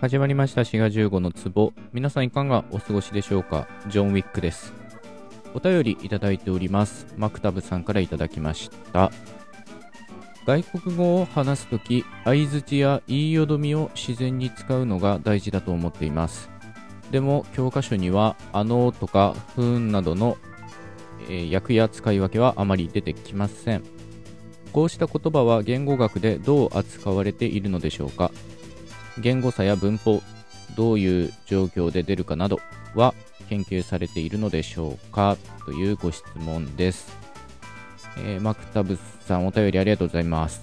始まりました。滋賀15の壺。皆さんいかがお過ごしでしょうか？ジョン・ウィックです。お便りいただいております。マクタブさんからいただきました。外国語を話すとき相づちや言いよどみを自然に使うのが大事だと思っています。でも教科書にはあのとかふーんなどの、えー訳や使い分けはあまり出てきません。こうした言葉は言語学でどう扱われているのでしょうか？言語差や文法どういう状況で出るかなどは研究されているのでしょうか？というご質問です、えーマクタブスさんお便りありがとうございます。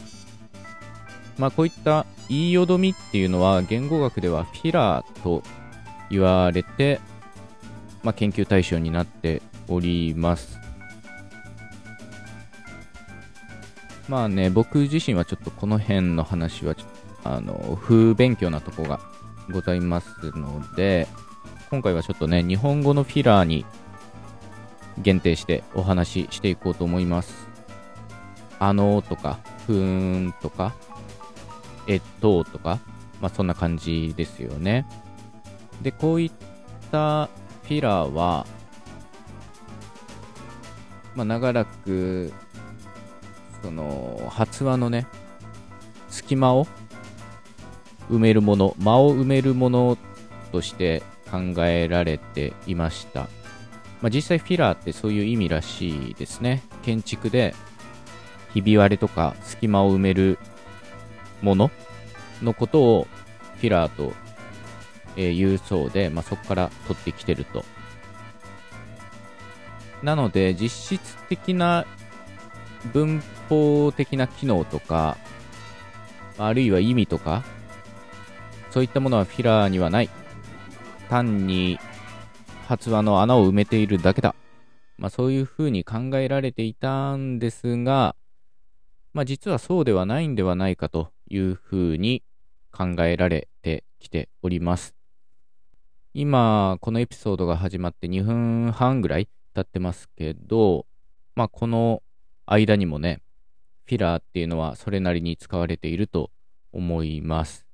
まあこういった言いよどみっていうのは言語学ではフィラーと言われて、まあ、研究対象になっております。まあね僕自身はちょっとこの辺の話はちょっとあの不勉強なとこがございますので今回はちょっとね日本語のフィラーに限定してお話ししていこうと思います。あのとかふーんとかえっととかまあそんな感じですよね。でこういったフィラーはまあ長らくその発話のね隙間を埋めるもの間を埋めるものとして考えられていました、まあ、実際フィラーってそういう意味らしいですね。建築でひび割れとか隙間を埋めるもののことをフィラーと、えー言うそうで、まあ、そこから取ってきてると。なので実質的な文法的な機能とかあるいは意味とかそういったものはフィラーにはない。単に発話の穴を埋めているだけだ。まあそういうふうに考えられていたんですが、まあ実はそうではないんではないかというふうに考えられてきております。今、このエピソードが始まって2分半ぐらい経ってますけど、まあこの間にもね、フィラーっていうのはそれなりに使われていると思います。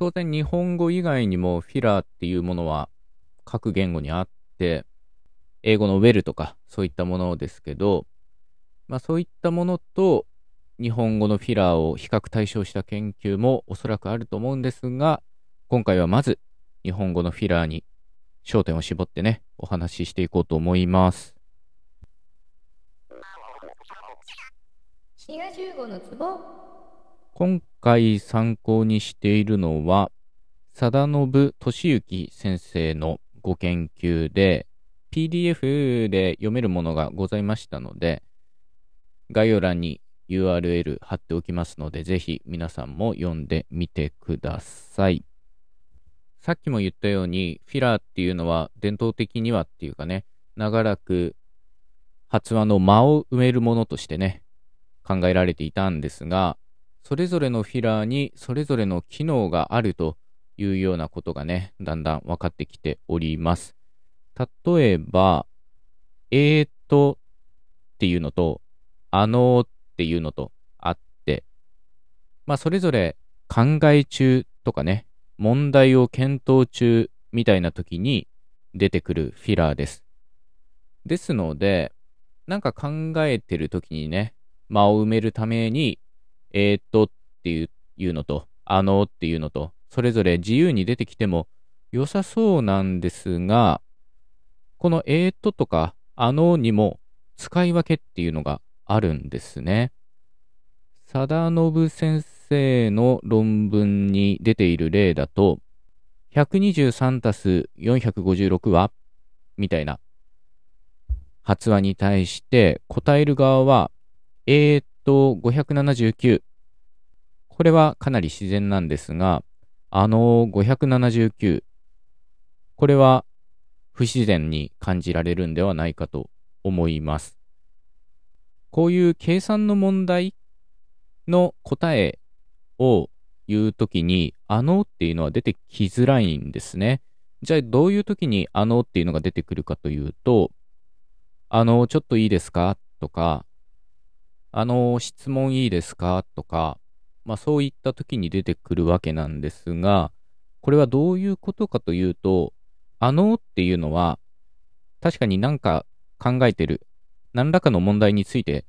当然日本語以外にもフィラーっていうものは各言語にあって、英語のウェルとかそういったものですけど、まあそういったものと日本語のフィラーを比較対象した研究もおそらくあると思うんですが、今回はまず日本語のフィラーに焦点を絞ってね、お話ししていこうと思います。滋賀15のツボ今回参考にしているのは、貞信俊之先生のご研究で、PDF で読めるものがございましたので、概要欄に URL 貼っておきますので、ぜひ皆さんも読んでみてください。さっきも言ったように、フィラーっていうのは伝統的にはっていうかね、長らく発話の間を埋めるものとしてね、考えられていたんですが、それぞれのフィラーにそれぞれの機能があるというようなことがね、だんだん分かってきております。例えば、えーとっていうのと、あのーっていうのとあって、まあそれぞれ考え中とかね、問題を検討中みたいな時に出てくるフィラーです。ですので、なんか考えてる時にね、間を埋めるために、えーっとっていうのと、あのっていうのと、それぞれ自由に出てきても良さそうなんですが、このえーっととか、あのにも使い分けっていうのがあるんですね。貞信先生の論文に出ている例だと、123たす456はみたいな発話に対して答える側は、えーっと、579。これはかなり自然なんですが、あの579。これは不自然に感じられるんではないかと思います。こういう計算の問題の答えを言うときに、あのっていうのは出てきづらいんですね。じゃあどういうときにあのっていうのが出てくるかというと、あの、ちょっといいですか？とか、あの、質問いいですか？とか、まあそういった時に出てくるわけなんですが、これはどういうことかというと、あのっていうのは、確かになんか考えてる、何らかの問題について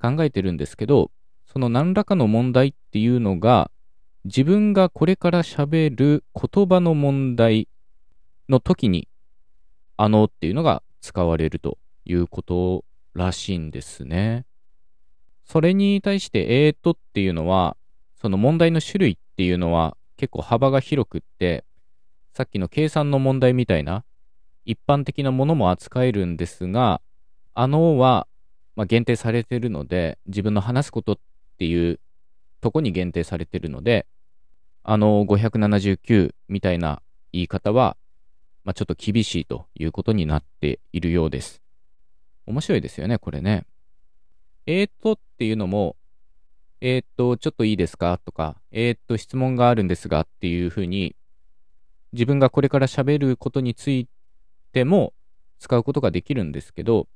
考えてるんですけど、その何らかの問題っていうのが、自分がこれから喋る言葉の問題の時に、あのっていうのが使われるということらしいんですね。それに対して、えーとっていうのは、その問題の種類っていうのは結構幅が広くって、さっきの計算の問題みたいな一般的なものも扱えるんですが、あのは、まあ、限定されてるので、自分の話すことっていうとこに限定されてるので、あの579みたいな言い方は、まあ、ちょっと厳しいということになっているようです。面白いですよね、これね。えーとっていうのも、えーと、ちょっといいですか？とか、えーと、質問があるんですがっていうふうに、自分がこれから喋ることについても使うことができるんですけど、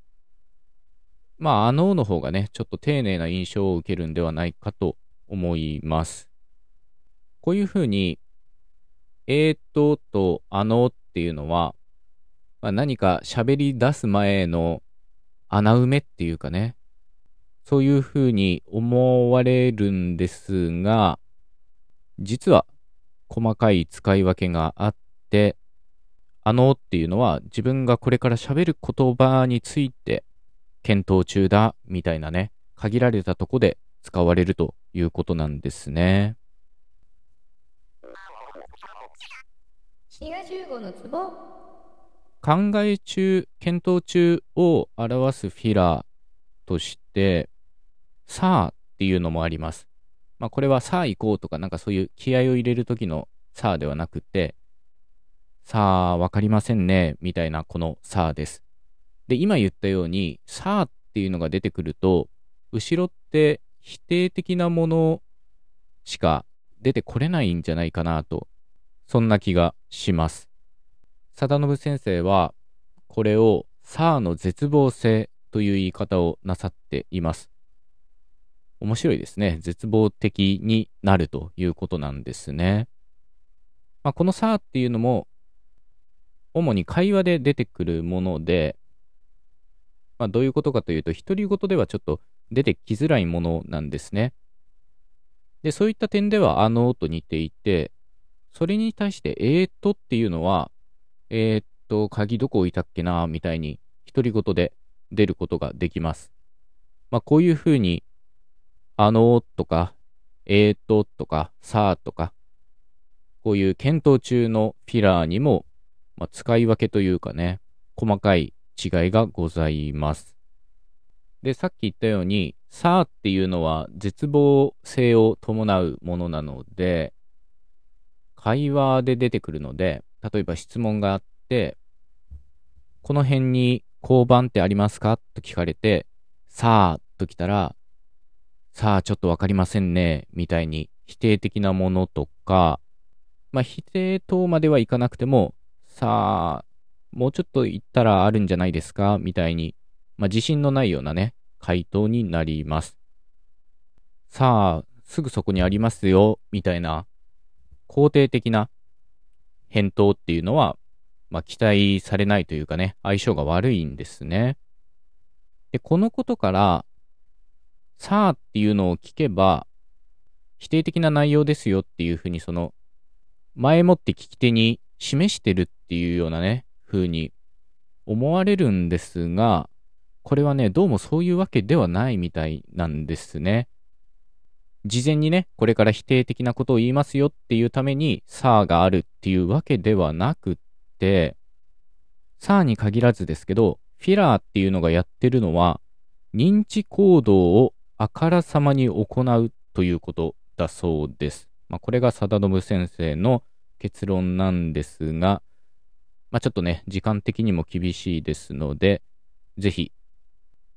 まあ、あのの方がね、ちょっと丁寧な印象を受けるんではないかと思います。こういうふうに、えーととあのっていうのは、まあ、何か喋り出す前の穴埋めっていうかね、そういうふうに思われるんですが、実は細かい使い分けがあって、あのっていうのは自分がこれから喋る言葉について検討中だみたいなね、限られたとこで使われるということなんですね。考え中、検討中を表すフィラーとして、さあっていうのもあります。まあこれはさあ行こうとかなんかそういう気合を入れる時のさあではなくて、さあわかりませんねみたいなこのさあです。で、今言ったように、さあっていうのが出てくると、後ろって否定的なものしか出てこれないんじゃないかなと、そんな気がします。貞信先生は、これをさあの絶望性という言い方をなさっています。面白いですね。絶望的になるということなんですね。まあ、このさっていうのも、主に会話で出てくるもので、まあ、どういうことかというと、独り言ではちょっと出てきづらいものなんですね。で、そういった点では、あのと似ていて、それに対して、えーっとっていうのは、えー、っと、鍵どこ置いたっけなみたいに、独り言で出ることができます。まあ、こういうふうに、あのとか、えー、ととか、さあとか、こういう検討中のフィラーにも、まあ、使い分けというかね、細かい違いがございます。で、さっき言ったように、さあっていうのは絶望性を伴うものなので、会話で出てくるので、例えば質問があって、この辺に交番ってありますか？と聞かれて、さあと来たら、さあちょっとわかりませんね、みたいに否定的なものとか、まあ否定等まではいかなくても、さあもうちょっと言ったらあるんじゃないですかみたいに、まあ、自信のないようなね、回答になります。さあ、すぐそこにありますよ、みたいな、肯定的な返答っていうのは、まあ、期待されないというかね、相性が悪いんですね。で、このことから、さあっていうのを聞けば、否定的な内容ですよっていうふうに、その、前もって聞き手に示してるっていうようなね、風に思われるんですが、これはね、どうもそういうわけではないみたいなんですね。事前にね、これから否定的なことを言いますよっていうために、さあがあるっていうわけではなくって、さあに限らずですけど、フィラーっていうのがやってるのは、認知行動をあからさまに行うということだそうです。まあ、これが貞信先生の結論なんですが、まあ、ちょっとね、時間的にも厳しいですので、ぜひ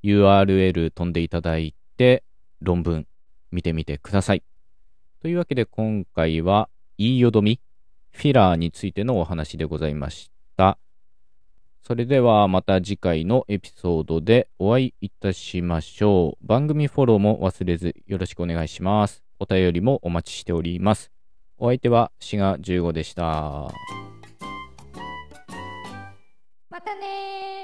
URL 飛んでいただいて、論文見てみてください。というわけで今回は、言いよどみ、フィラーについてのお話でございました。それではまた次回のエピソードでお会いいたしましょう。番組フォローも忘れずよろしくお願いします。お便りもお待ちしております。お相手は滋賀15でした。またねー